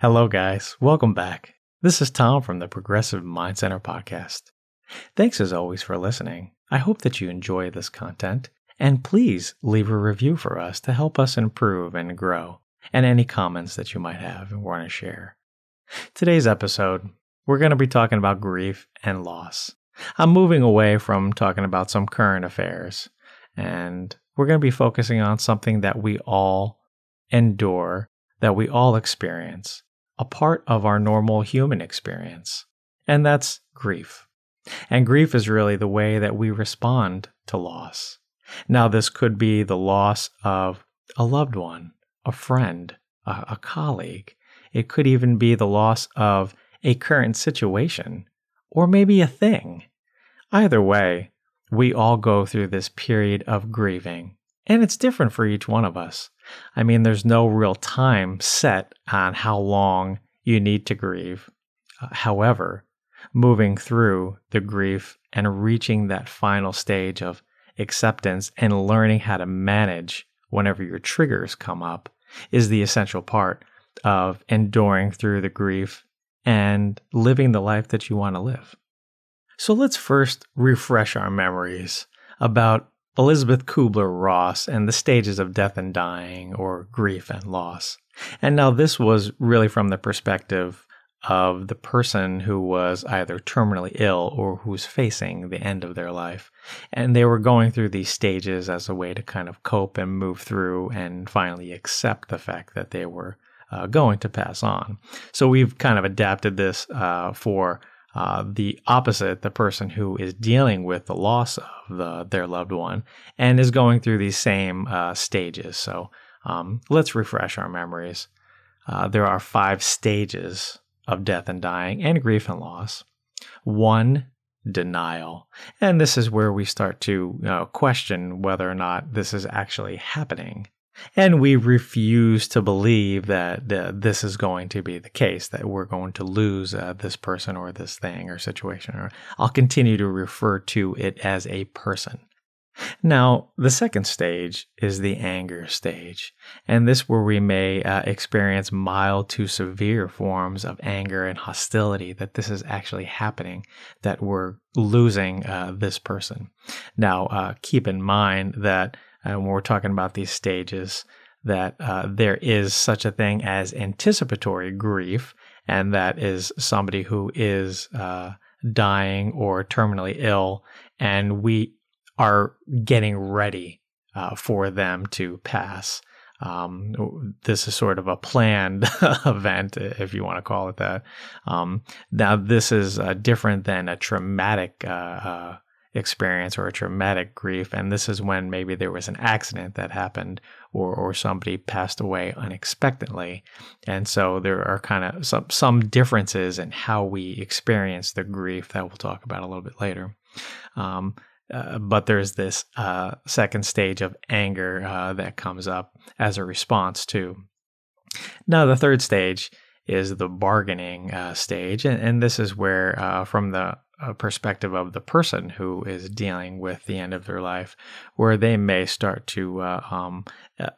Hello, guys. Welcome back. This is Tom from the Progressive Mind Center podcast. Thanks as always for listening. I hope that you enjoy this content, and please leave a review for us to help us improve and grow, and any comments that you might have and want to share. Today's episode, we're going to be talking about grief and loss. I'm moving away from talking about some current affairs, and we're going to be focusing on something that we all endure, that we all experience, a part of our normal human experience, and that's grief. And grief is really the way that we respond to loss. Now, this could be the loss of a loved one, a friend, a, a colleague. It could even be the loss of a current situation, or maybe a thing. Either way, we all go through this period of grieving, and it's different for each one of us. I mean, there's no real time set on how long you need to grieve. Uh, however, moving through the grief and reaching that final stage of acceptance and learning how to manage whenever your triggers come up is the essential part of enduring through the grief and living the life that you want to live. So let's first refresh our memories about Elizabeth Kubler Ross and the stages of death and dying, or grief and loss. And now this was really from the perspective of the person who was either terminally ill or who's facing the end of their life. And they were going through these stages as a way to kind of cope and move through and finally accept the fact that they were uh, going to pass on. So we've kind of adapted this uh, for uh, the opposite, the person who is dealing with the loss of the, their loved one and is going through these same uh, stages. So um, let's refresh our memories. Uh, there are five stages of death and dying and grief and loss. One, denial. And this is where we start to uh, question whether or not this is actually happening. And we refuse to believe that uh, this is going to be the case, that we're going to lose uh, this person or this thing or situation. Or I'll continue to refer to it as a person. Now, the second stage is the anger stage, and this where we may uh, experience mild to severe forms of anger and hostility that this is actually happening, that we're losing uh, this person. Now, uh, keep in mind that uh, when we're talking about these stages, that uh, there is such a thing as anticipatory grief, and that is somebody who is uh, dying or terminally ill, and we are getting ready uh, for them to pass. Um, this is sort of a planned event, if you want to call it that. Um, now, this is uh, different than a traumatic uh, uh experience or a traumatic grief. And this is when maybe there was an accident that happened or, or somebody passed away unexpectedly. And so there are kind of some, some differences in how we experience the grief that we'll talk about a little bit later. Um, uh, but there's this uh, second stage of anger uh, that comes up as a response to. Now, the third stage is the bargaining uh, stage, and, and, this is where, uh, from the a perspective of the person who is dealing with the end of their life, where they may start to uh, um, uh,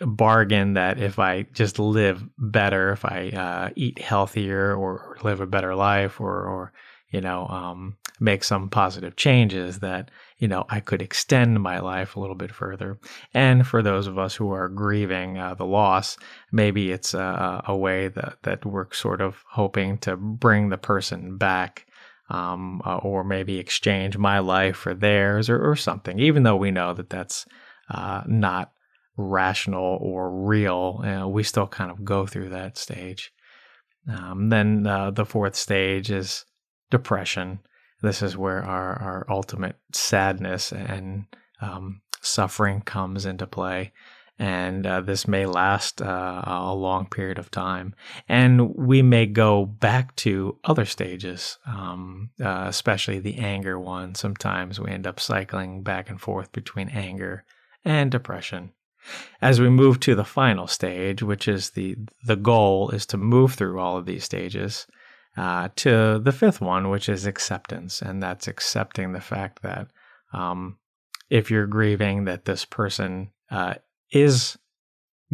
bargain that if I just live better, if I uh, eat healthier or live a better life, or, or you know, um, make some positive changes, that you know I could extend my life a little bit further. And for those of us who are grieving uh, the loss, maybe it's a, a way that that we're sort of hoping to bring the person back um, uh, or maybe exchange my life for theirs or, or something, even though we know that that's uh, not rational or real. You know, we still kind of go through that stage. Um, then uh, the fourth stage is depression. This is where our, our ultimate sadness and um, suffering comes into play and uh, this may last uh, a long period of time. And we may go back to other stages, um, uh, especially the anger one. Sometimes we end up cycling back and forth between anger and depression. As we move to the final stage, which is the the goal, is to move through all of these stages uh, to the fifth one, which is acceptance, and that's accepting the fact that um, if you're grieving that this person uh, is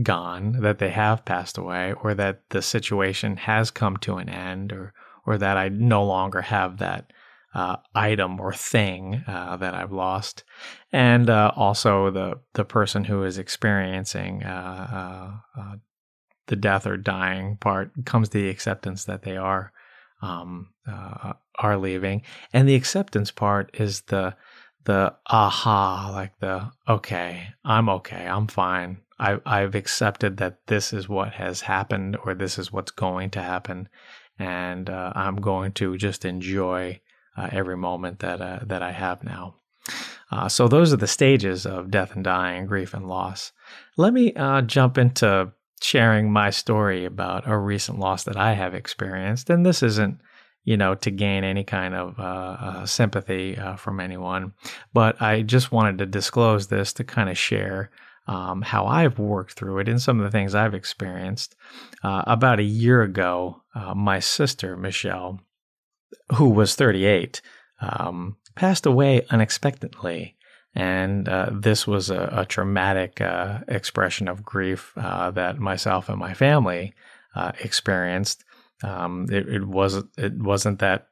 gone, that they have passed away, or that the situation has come to an end, or or that I no longer have that uh, item or thing uh, that I've lost, and uh, also the the person who is experiencing uh, uh, uh, the death or dying part comes to the acceptance that they are um, are leaving, and the acceptance part is the the aha, like the okay, I'm okay, I'm fine. I, I've accepted that this is what has happened or this is what's going to happen, and uh, I'm going to just enjoy uh, every moment that uh, that I have now. Uh, so those are the stages of death and dying, grief and loss. Let me uh, jump into sharing my story about a recent loss that I have experienced, and this isn't you know, to gain any kind of uh, uh, sympathy uh, from anyone. But I just wanted to disclose this to kind of share um, how I've worked through it and some of the things I've experienced. Uh, about a year ago, uh, my sister, Michelle, who was 38, um, passed away unexpectedly. And uh, this was a, a traumatic expression of grief that myself and my family experienced. Um, it, it wasn't it wasn't that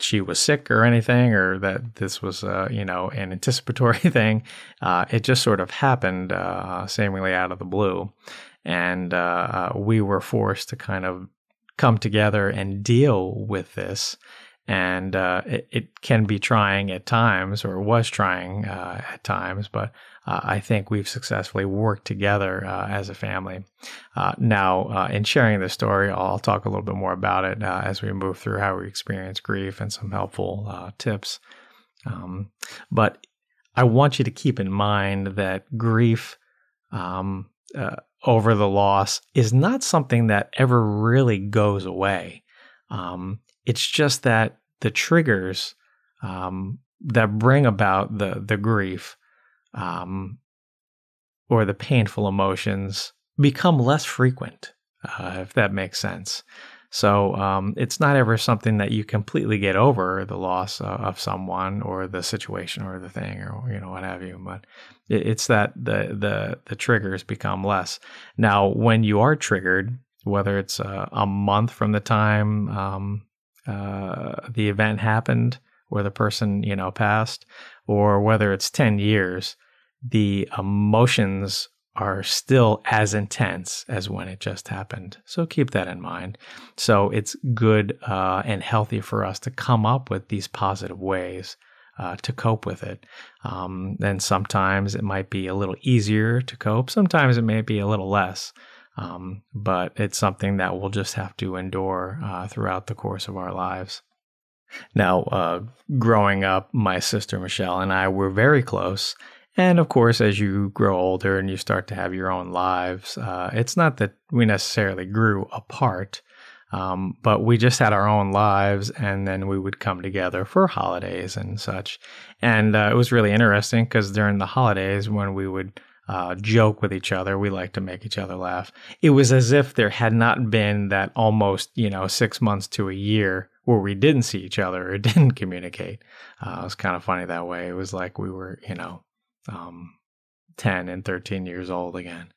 she was sick or anything, or that this was uh, you know an anticipatory thing. Uh, it just sort of happened uh, seemingly out of the blue, and uh, uh, we were forced to kind of come together and deal with this. And uh, it, it, can be trying at times, or was trying at times, but uh, I think we've successfully worked together uh, as a family. Uh, now, uh, in sharing this story, I'll talk a little bit more about it uh, as we move through how we experience grief and some helpful uh, tips. Um, but I want you to keep in mind that grief um, over the loss is not something that ever really goes away. Um, it's just that the triggers um, that bring about the the grief um, or the painful emotions become less frequent, uh, if that makes sense. So um, it's not ever something that you completely get over the loss of, of, someone or the situation or the thing or you know what have you. But it, it's that the the the triggers become less. Now, when you are triggered, whether it's a, a month from the time um, uh, the event happened or the person you know passed, or whether it's ten years, the emotions are still as intense as when it just happened. So keep that in mind. So it's good uh, and healthy for us to come up with these positive ways uh, to cope with it. Um, and sometimes it might be a little easier to cope, sometimes it may be a little less. Um, but it's something that we'll just have to endure uh, throughout the course of our lives. Now, uh, growing up, my sister Michelle and I were very close, and of course, as you grow older and you start to have your own lives, uh, it's not that we necessarily grew apart, um, but we just had our own lives, and then we would come together for holidays and such. And uh, it was really interesting because during the holidays, when we would uh, joke with each other, we like to make each other laugh. It was as if there had not been that almost, you know, six months to a year where we didn't see each other or didn't communicate. Uh, it was kind of funny that way. It was like we were, you know, um, 10 and 13 years old again.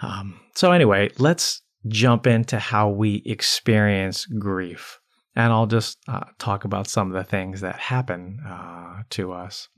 Um, so, anyway, let's jump into how we experience grief. And I'll just uh, talk about some of the things that happen uh, to us.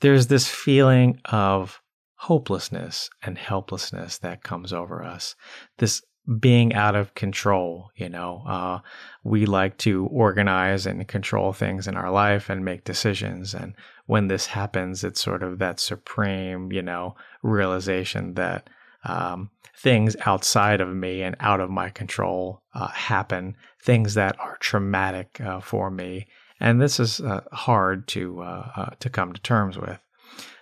There's this feeling of hopelessness and helplessness that comes over us. This being out of control. You know, uh, we like to organize and control things in our life and make decisions. And when this happens, it's sort of that supreme, you know, realization that um, things outside of me and out of my control uh, happen, things that are traumatic uh, for me. And this is uh, hard to uh, uh, to come to terms with.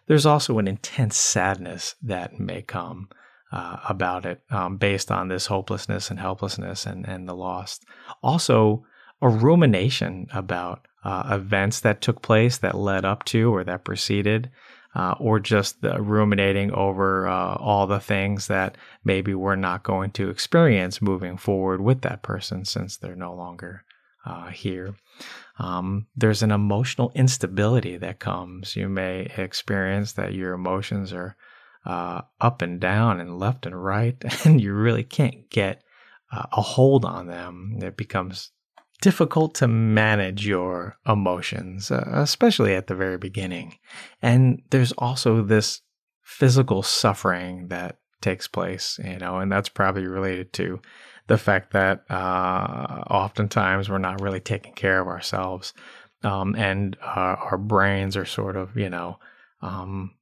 There's also an intense sadness that may come uh, about it um, based on this hopelessness and helplessness and, and the lost. Also, a rumination about uh, events that took place that led up to or that preceded, uh, or just the ruminating over uh, all the things that maybe we're not going to experience moving forward with that person since they're no longer uh, here. Um, there's an emotional instability that comes. You may experience that your emotions are uh, up and down and left and right, and you really can't get uh, a hold on them. It becomes difficult to manage your emotions, uh, especially at the very beginning. And there's also this physical suffering that takes place, you know, and that's probably related to the fact that uh, oftentimes we're not really taking care of ourselves. Um, and our brains are sort of, you know, um,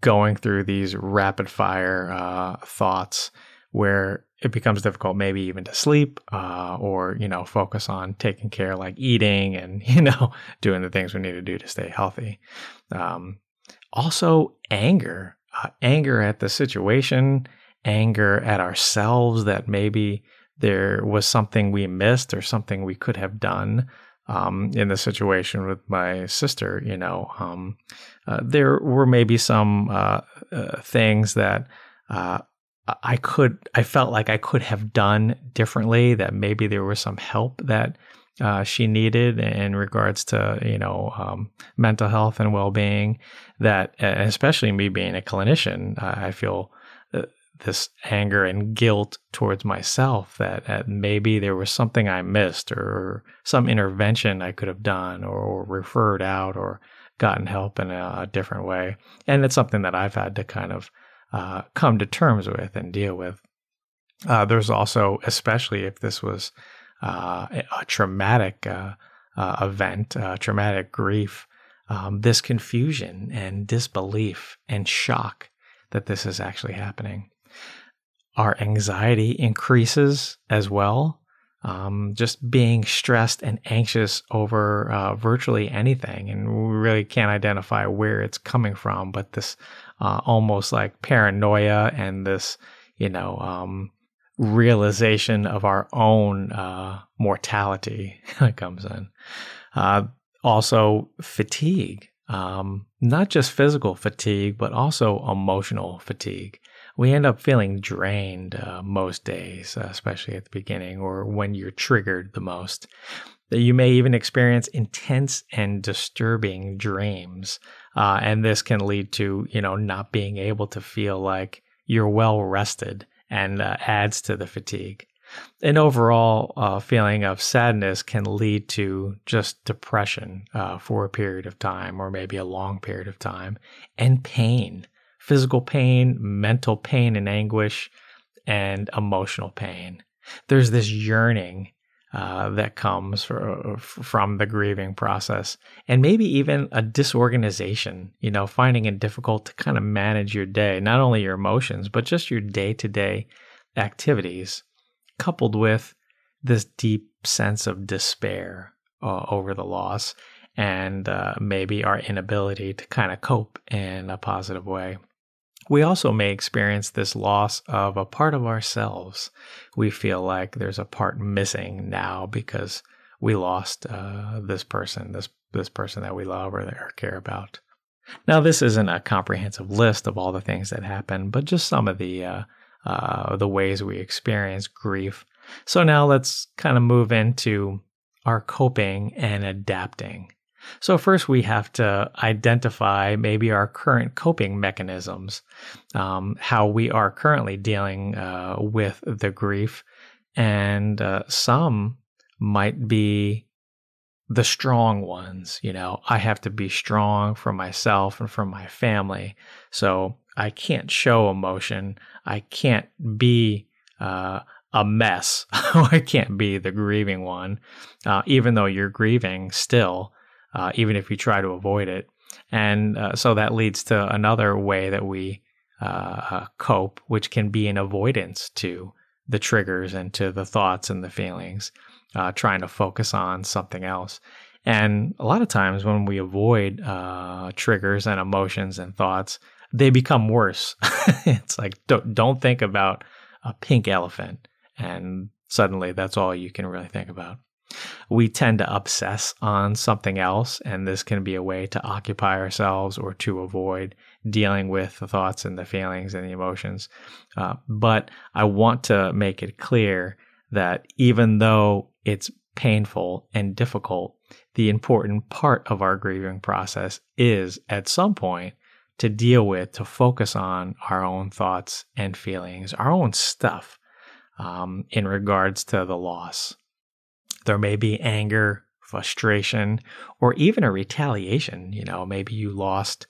going through these rapid fire uh, thoughts where it becomes difficult maybe even to sleep uh, or you know focus on taking care like eating and you know doing the things we need to do to stay healthy um, also anger uh, anger at the situation anger at ourselves that maybe there was something we missed or something we could have done um, in the situation with my sister you know um, uh, there were maybe some uh, uh, things that uh, I could, I felt like I could have done differently. That maybe there was some help that uh, she needed in regards to you know um, mental health and well being. That especially me being a clinician, I feel this anger and guilt towards myself that, that, maybe there was something I missed or some intervention I could have done or, or referred out or gotten help in a, a, different way. And it's something that I've had to kind of uh, come to terms with and deal with. Uh, there's also, especially if this was uh, a traumatic uh, uh, event, traumatic grief, um, this confusion and disbelief and shock that this is actually happening. Our anxiety increases as well. Um, just being stressed and anxious over uh, virtually anything, and we really can't identify where it's coming from. But this uh, almost like paranoia and this, you know, um, realization of our own uh, mortality comes in. Uh, also, fatigue, um, not just physical fatigue, but also emotional fatigue. We end up feeling drained uh, most days, especially at the beginning or when you're triggered the most you may even experience intense and disturbing dreams. Uh, and this can lead to, you know, not being able to feel like you're well rested and uh, adds to the fatigue. An overall uh, feeling of sadness can lead to just depression uh, for a period of time or maybe a long period of time and pain, physical pain, mental pain and anguish, and emotional pain. There's this yearning uh, that comes for, from the grieving process, and maybe even a disorganization. You know, finding it difficult to kind of manage your day, not only your emotions, but just your day to day activities, coupled with this deep sense of despair uh, over the loss and uh, maybe our inability to kind of cope in a positive way. We also may experience this loss of a part of ourselves. We feel like there's a part missing now because we lost uh, this person, this this person that we love or, that or care about. Now, this isn't a comprehensive list of all the things that happen, but just some of the uh, uh, the ways we experience grief. So now let's kind of move into our coping and adapting. So, first, we have to identify maybe our current coping mechanisms, um, how we are currently dealing uh, with the grief. And uh, some might be the strong ones. You know, I have to be strong for myself and for my family. So, I can't show emotion. I can't be uh, a mess. I can't be the grieving one, uh, even though you're grieving still uh, even if you try to avoid it. And uh, so that leads to another way that we uh, uh, cope, which can be an avoidance to the triggers and to the thoughts and the feelings, uh, trying to focus on something else. And a lot of times when we avoid uh, triggers and emotions and thoughts, they become worse. it's like, don't, don't think about a pink elephant. And suddenly that's all you can really think about we tend to obsess on something else, and this can be a way to occupy ourselves or to avoid dealing with the thoughts and the feelings and the emotions. Uh, but I want to make it clear that even though it's painful and difficult, the important part of our grieving process is at some point to deal with, to focus on our own thoughts and feelings, our own stuff um, in regards to the loss. There may be anger, frustration, or even a retaliation. You know, maybe you lost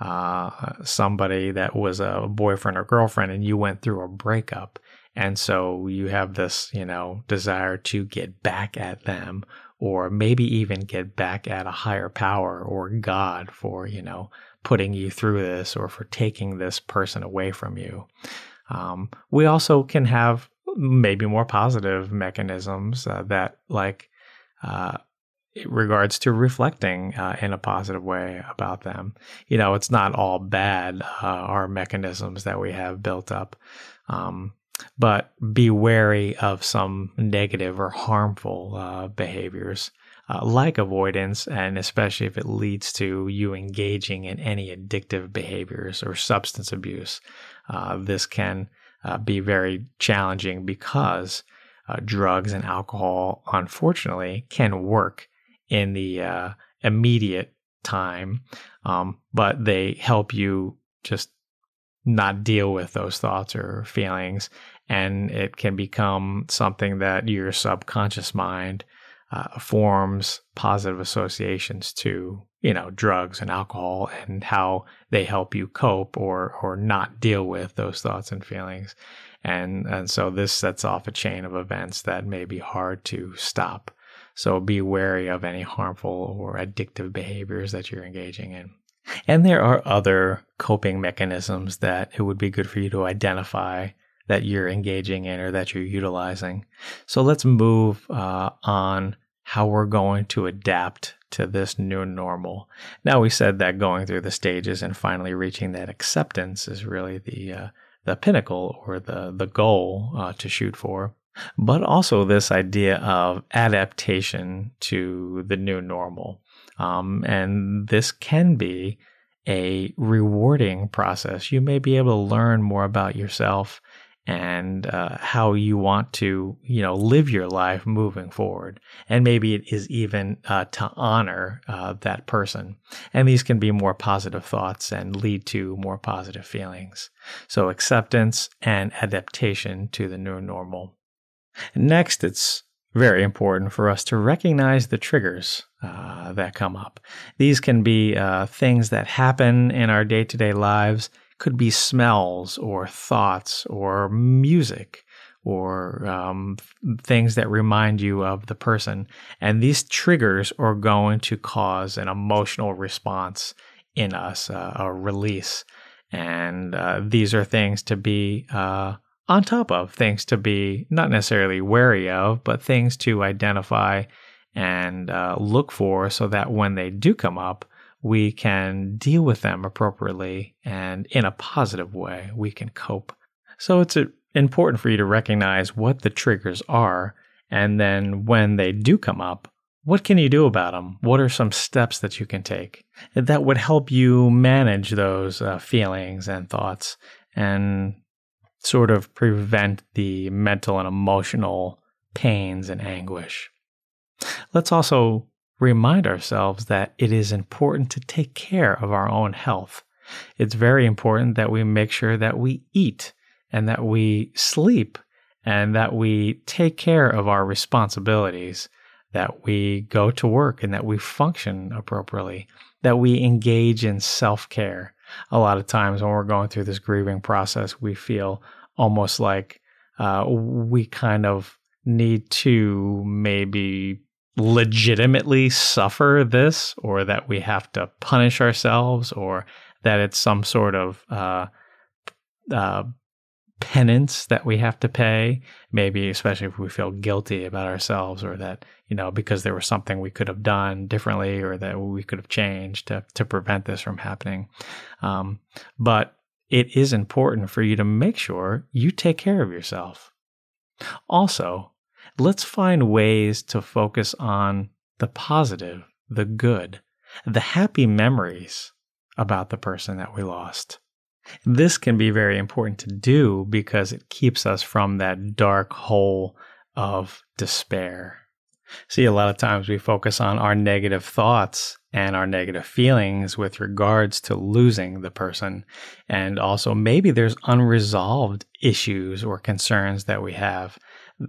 uh, somebody that was a boyfriend or girlfriend and you went through a breakup. And so you have this, you know, desire to get back at them or maybe even get back at a higher power or God for, you know, putting you through this or for taking this person away from you. Um, we also can have maybe more positive mechanisms uh, that, like, uh, regards to reflecting uh, in a positive way about them. You know, it's not all bad, uh, our mechanisms that we have built up. Um, but be wary of some negative or harmful uh, behaviors uh, like avoidance, and especially if it leads to you engaging in any addictive behaviors or substance abuse. Uh, this can uh, be very challenging because uh, drugs and alcohol, unfortunately, can work in the uh, immediate time, um, but they help you just not deal with those thoughts or feelings. And it can become something that your subconscious mind uh, forms positive associations to, you know, drugs and alcohol and how they help you cope or, or not deal with those thoughts and feelings. And, and so this sets off a chain of events that may be hard to stop. So be wary of any harmful or addictive behaviors that you're engaging in. And there are other coping mechanisms that it would be good for you to identify that you're engaging in or that you're utilizing. So let's move uh, on how we're going to adapt to this new normal. Now we said that going through the stages and finally reaching that acceptance is really the uh, the pinnacle or the the goal uh, to shoot for. But also this idea of adaptation to the new normal. Um, and this can be a rewarding process. You may be able to learn more about yourself and uh, how you want to, you know, live your life moving forward. And maybe it is even uh, to honor uh, that person. And these can be more positive thoughts and lead to more positive feelings. So acceptance and adaptation to the new normal. Next, it's very important for us to recognize the triggers uh, that come up. These can be uh, things that happen in our day to day lives, could be smells or thoughts or music or um, things that remind you of the person. And these triggers are going to cause an emotional response in us, uh, a release. And uh, these are things to be uh, on top of things to be not necessarily wary of, but things to identify and uh, look for so that when they do come up, we can deal with them appropriately and in a positive way, we can cope. So it's uh, important for you to recognize what the triggers are. And then when they do come up, what can you do about them? What are some steps that you can take that would help you manage those uh, feelings and thoughts and sort of prevent the mental and emotional pains and anguish. Let's also remind ourselves that it is important to take care of our own health. It's very important that we make sure that we eat and that we sleep and that we take care of our responsibilities, that we go to work and that we function appropriately, that we engage in self care, a lot of times when we're going through this grieving process, we feel almost like uh, we kind of need to maybe legitimately suffer this, or that we have to punish ourselves, or that it's some sort of uh, uh, penance that we have to pay, maybe especially if we feel guilty about ourselves or that, you know, because there was something we could have done differently or that we could have changed to, to prevent this from happening. Um, but it is important for you to make sure you take care of yourself. Also, let's find ways to focus on the positive, the good, the happy memories about the person that we lost. This can be very important to do because it keeps us from that dark hole of despair. See, a lot of times we focus on our negative thoughts and our negative feelings with regards to losing the person. And also, maybe there's unresolved issues or concerns that we have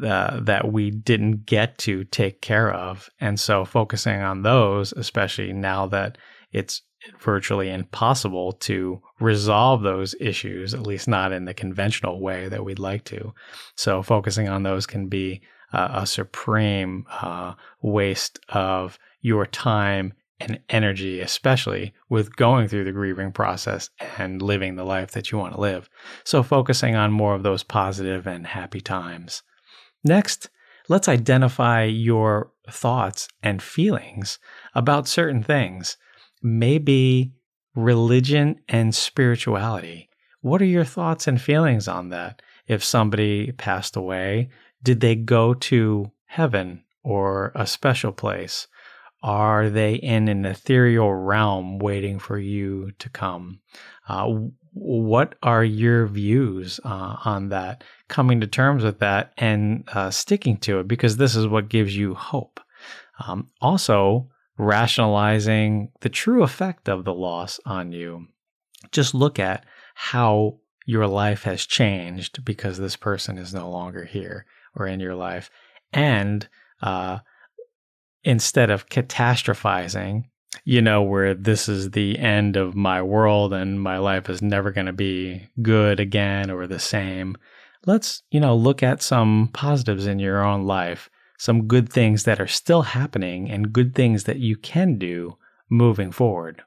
uh, that we didn't get to take care of. And so, focusing on those, especially now that it's virtually impossible to resolve those issues, at least not in the conventional way that we'd like to. So, focusing on those can be uh, a supreme uh, waste of your time and energy, especially with going through the grieving process and living the life that you want to live. So, focusing on more of those positive and happy times. Next, let's identify your thoughts and feelings about certain things. Maybe religion and spirituality. What are your thoughts and feelings on that? If somebody passed away, did they go to heaven or a special place? Are they in an ethereal realm waiting for you to come? Uh, what are your views uh, on that? Coming to terms with that and uh, sticking to it because this is what gives you hope. Um, also, rationalizing the true effect of the loss on you. Just look at how your life has changed because this person is no longer here or in your life. And uh, instead of catastrophizing, you know, where this is the end of my world and my life is never going to be good again or the same, let's, you know, look at some positives in your own life, some good things that are still happening and good things that you can do moving forward.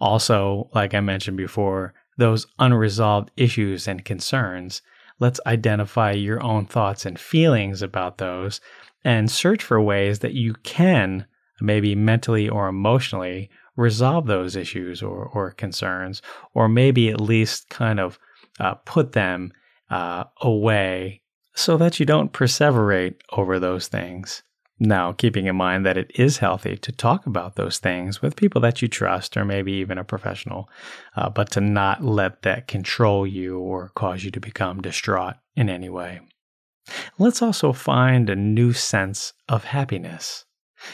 Also, like I mentioned before, those unresolved issues and concerns, let's identify your own thoughts and feelings about those and search for ways that you can, maybe mentally or emotionally, resolve those issues or, or concerns, or maybe at least kind of uh, put them uh, away so that you don't perseverate over those things. Now, keeping in mind that it is healthy to talk about those things with people that you trust or maybe even a professional, uh, but to not let that control you or cause you to become distraught in any way. Let's also find a new sense of happiness.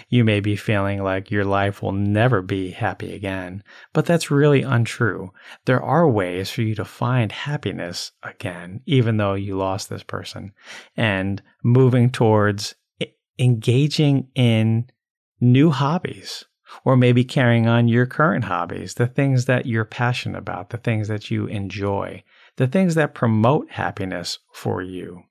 You may be feeling like your life will never be happy again, but that's really untrue. There are ways for you to find happiness again, even though you lost this person, and moving towards engaging in new hobbies or maybe carrying on your current hobbies, the things that you're passionate about, the things that you enjoy, the things that promote happiness for you.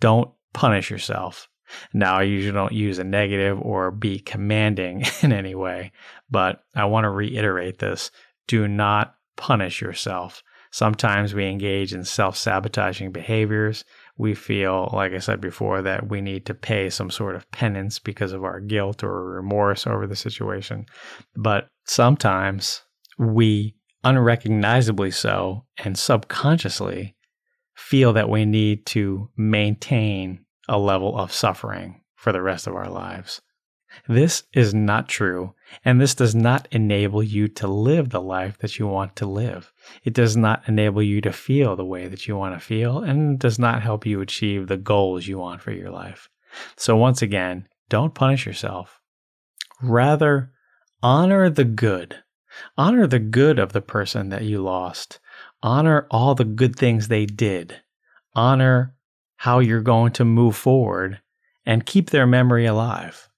Don't punish yourself. Now, I usually don't use a negative or be commanding in any way, but I want to reiterate this. Do not punish yourself. Sometimes we engage in self sabotaging behaviors. We feel, like I said before, that we need to pay some sort of penance because of our guilt or remorse over the situation. But sometimes we unrecognizably so and subconsciously feel that we need to maintain a level of suffering for the rest of our lives. This is not true, and this does not enable you to live the life that you want to live. It does not enable you to feel the way that you want to feel, and does not help you achieve the goals you want for your life. So, once again, don't punish yourself. Rather, honor the good. Honor the good of the person that you lost. Honor all the good things they did. Honor how you're going to move forward and keep their memory alive.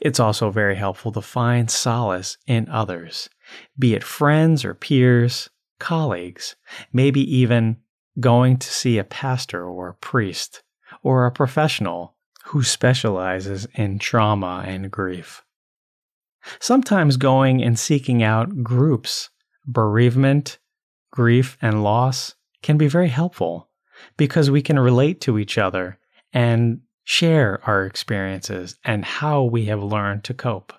It's also very helpful to find solace in others, be it friends or peers, colleagues, maybe even going to see a pastor or a priest or a professional who specializes in trauma and grief. Sometimes going and seeking out groups, bereavement, grief, and loss can be very helpful because we can relate to each other and share our experiences and how we have learned to cope.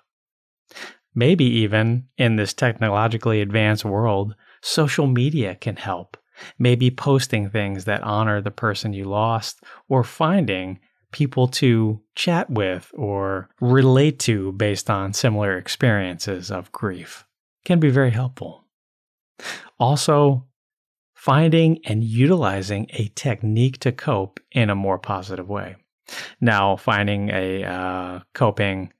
Maybe even in this technologically advanced world, social media can help. Maybe posting things that honor the person you lost or finding people to chat with or relate to based on similar experiences of grief can be very helpful. Also, finding and utilizing a technique to cope in a more positive way. Now, finding a uh, coping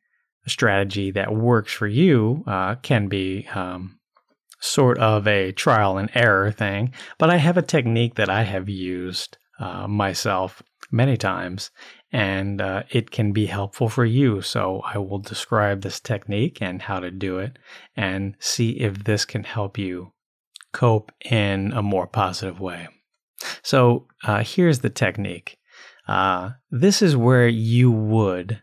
strategy that works for you uh, can be um, sort of a trial and error thing, but I have a technique that I have used uh, myself many times, and uh, it can be helpful for you. So I will describe this technique and how to do it and see if this can help you cope in a more positive way. So uh, here's the technique. Uh, this is where you would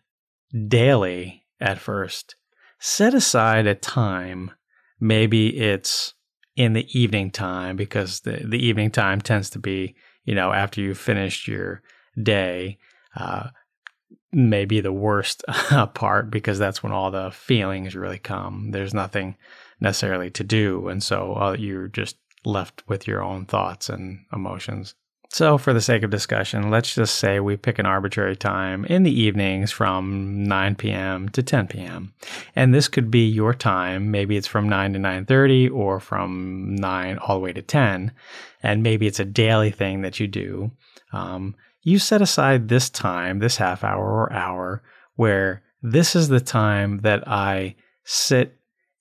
daily at first set aside a time. Maybe it's in the evening time because the, the evening time tends to be, you know, after you've finished your day uh, may be the worst part because that's when all the feelings really come. There's nothing necessarily to do. And so uh, you're just left with your own thoughts and emotions. So, for the sake of discussion, let's just say we pick an arbitrary time in the evenings from 9 p.m. to 10 p.m. And this could be your time. Maybe it's from 9 to 9:30 or from 9 all the way to 10. And maybe it's a daily thing that you do. Um, you set aside this time, this half hour or hour, where this is the time that I sit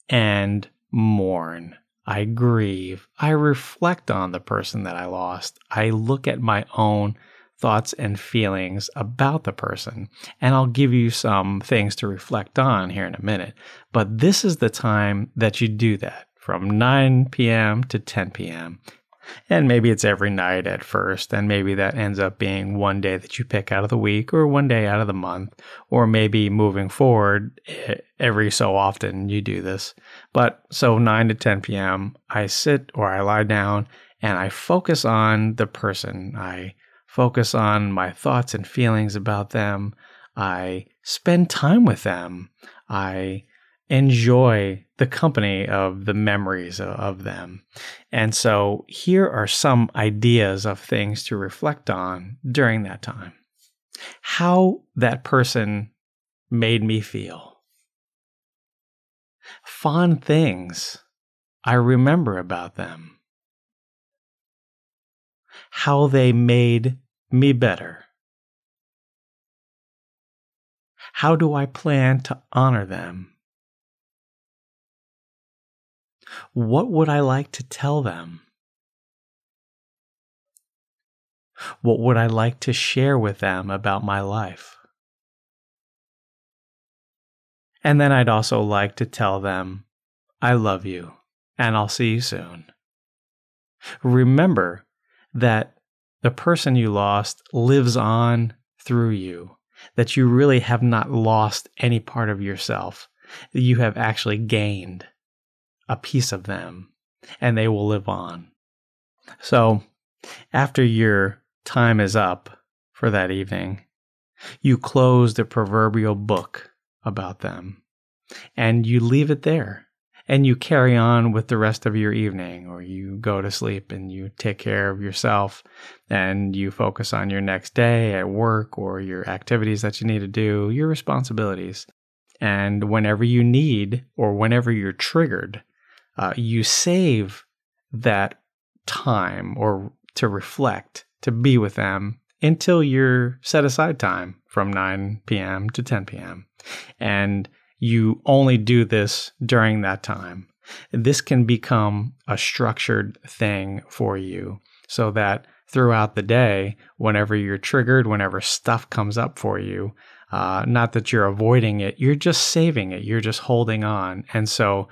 and mourn. I grieve. I reflect on the person that I lost. I look at my own thoughts and feelings about the person. And I'll give you some things to reflect on here in a minute. But this is the time that you do that from 9 p.m. to 10 p.m. And maybe it's every night at first, and maybe that ends up being one day that you pick out of the week or one day out of the month, or maybe moving forward every so often you do this. But so 9 to 10 p.m., I sit or I lie down and I focus on the person. I focus on my thoughts and feelings about them. I spend time with them. I enjoy the company of the memories of them. And so here are some ideas of things to reflect on during that time. How that person made me feel. Fond things I remember about them. How they made me better. How do I plan to honor them? What would I like to tell them? What would I like to share with them about my life? And then I'd also like to tell them, I love you and I'll see you soon. Remember that the person you lost lives on through you, that you really have not lost any part of yourself, that you have actually gained a piece of them and they will live on. So, after your time is up for that evening, you close the proverbial book about them and you leave it there and you carry on with the rest of your evening or you go to sleep and you take care of yourself and you focus on your next day at work or your activities that you need to do, your responsibilities. And whenever you need or whenever you're triggered uh, you save that time or to reflect, to be with them until your set aside time from 9 p.m. to 10 p.m. And you only do this during that time. This can become a structured thing for you so that throughout the day, whenever you're triggered, whenever stuff comes up for you, uh, not that you're avoiding it, you're just saving it, you're just holding on. And so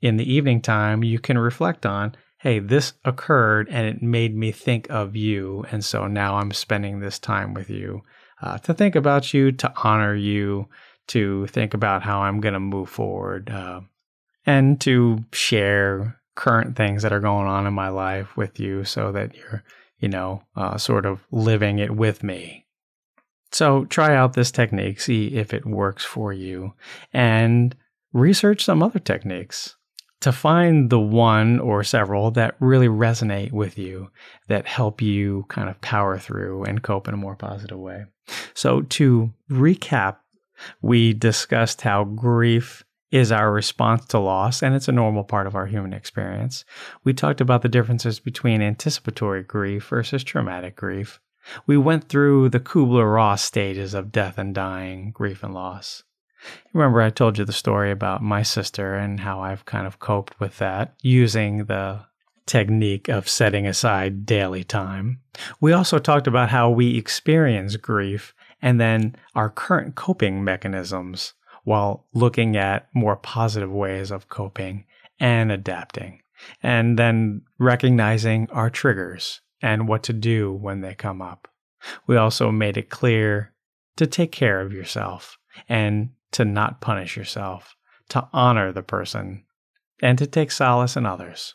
in the evening time, you can reflect on, hey, this occurred and it made me think of you. And so now I'm spending this time with you uh, to think about you, to honor you, to think about how I'm going to move forward, uh, and to share current things that are going on in my life with you so that you're, you know, uh, sort of living it with me. So try out this technique, see if it works for you, and research some other techniques to find the one or several that really resonate with you, that help you kind of power through and cope in a more positive way. So, to recap, we discussed how grief is our response to loss, and it's a normal part of our human experience. We talked about the differences between anticipatory grief versus traumatic grief. We went through the Kubler Ross stages of death and dying, grief and loss. Remember, I told you the story about my sister and how I've kind of coped with that using the technique of setting aside daily time. We also talked about how we experience grief and then our current coping mechanisms while looking at more positive ways of coping and adapting, and then recognizing our triggers and what to do when they come up. We also made it clear to take care of yourself and to not punish yourself, to honor the person, and to take solace in others.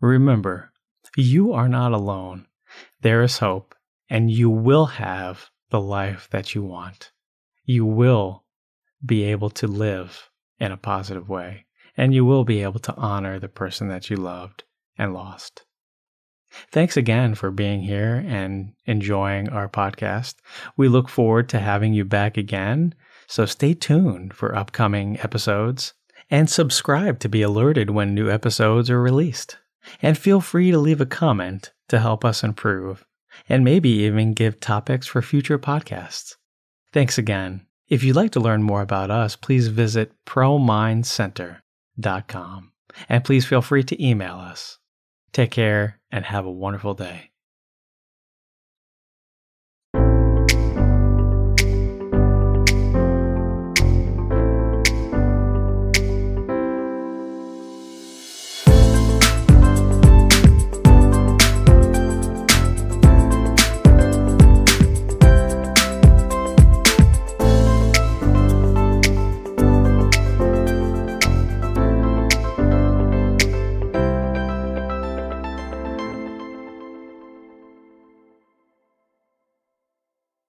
Remember, you are not alone. There is hope, and you will have the life that you want. You will be able to live in a positive way, and you will be able to honor the person that you loved and lost. Thanks again for being here and enjoying our podcast. We look forward to having you back again, so stay tuned for upcoming episodes and subscribe to be alerted when new episodes are released. And feel free to leave a comment to help us improve and maybe even give topics for future podcasts. Thanks again. If you'd like to learn more about us, please visit promindcenter.com and please feel free to email us. Take care and have a wonderful day.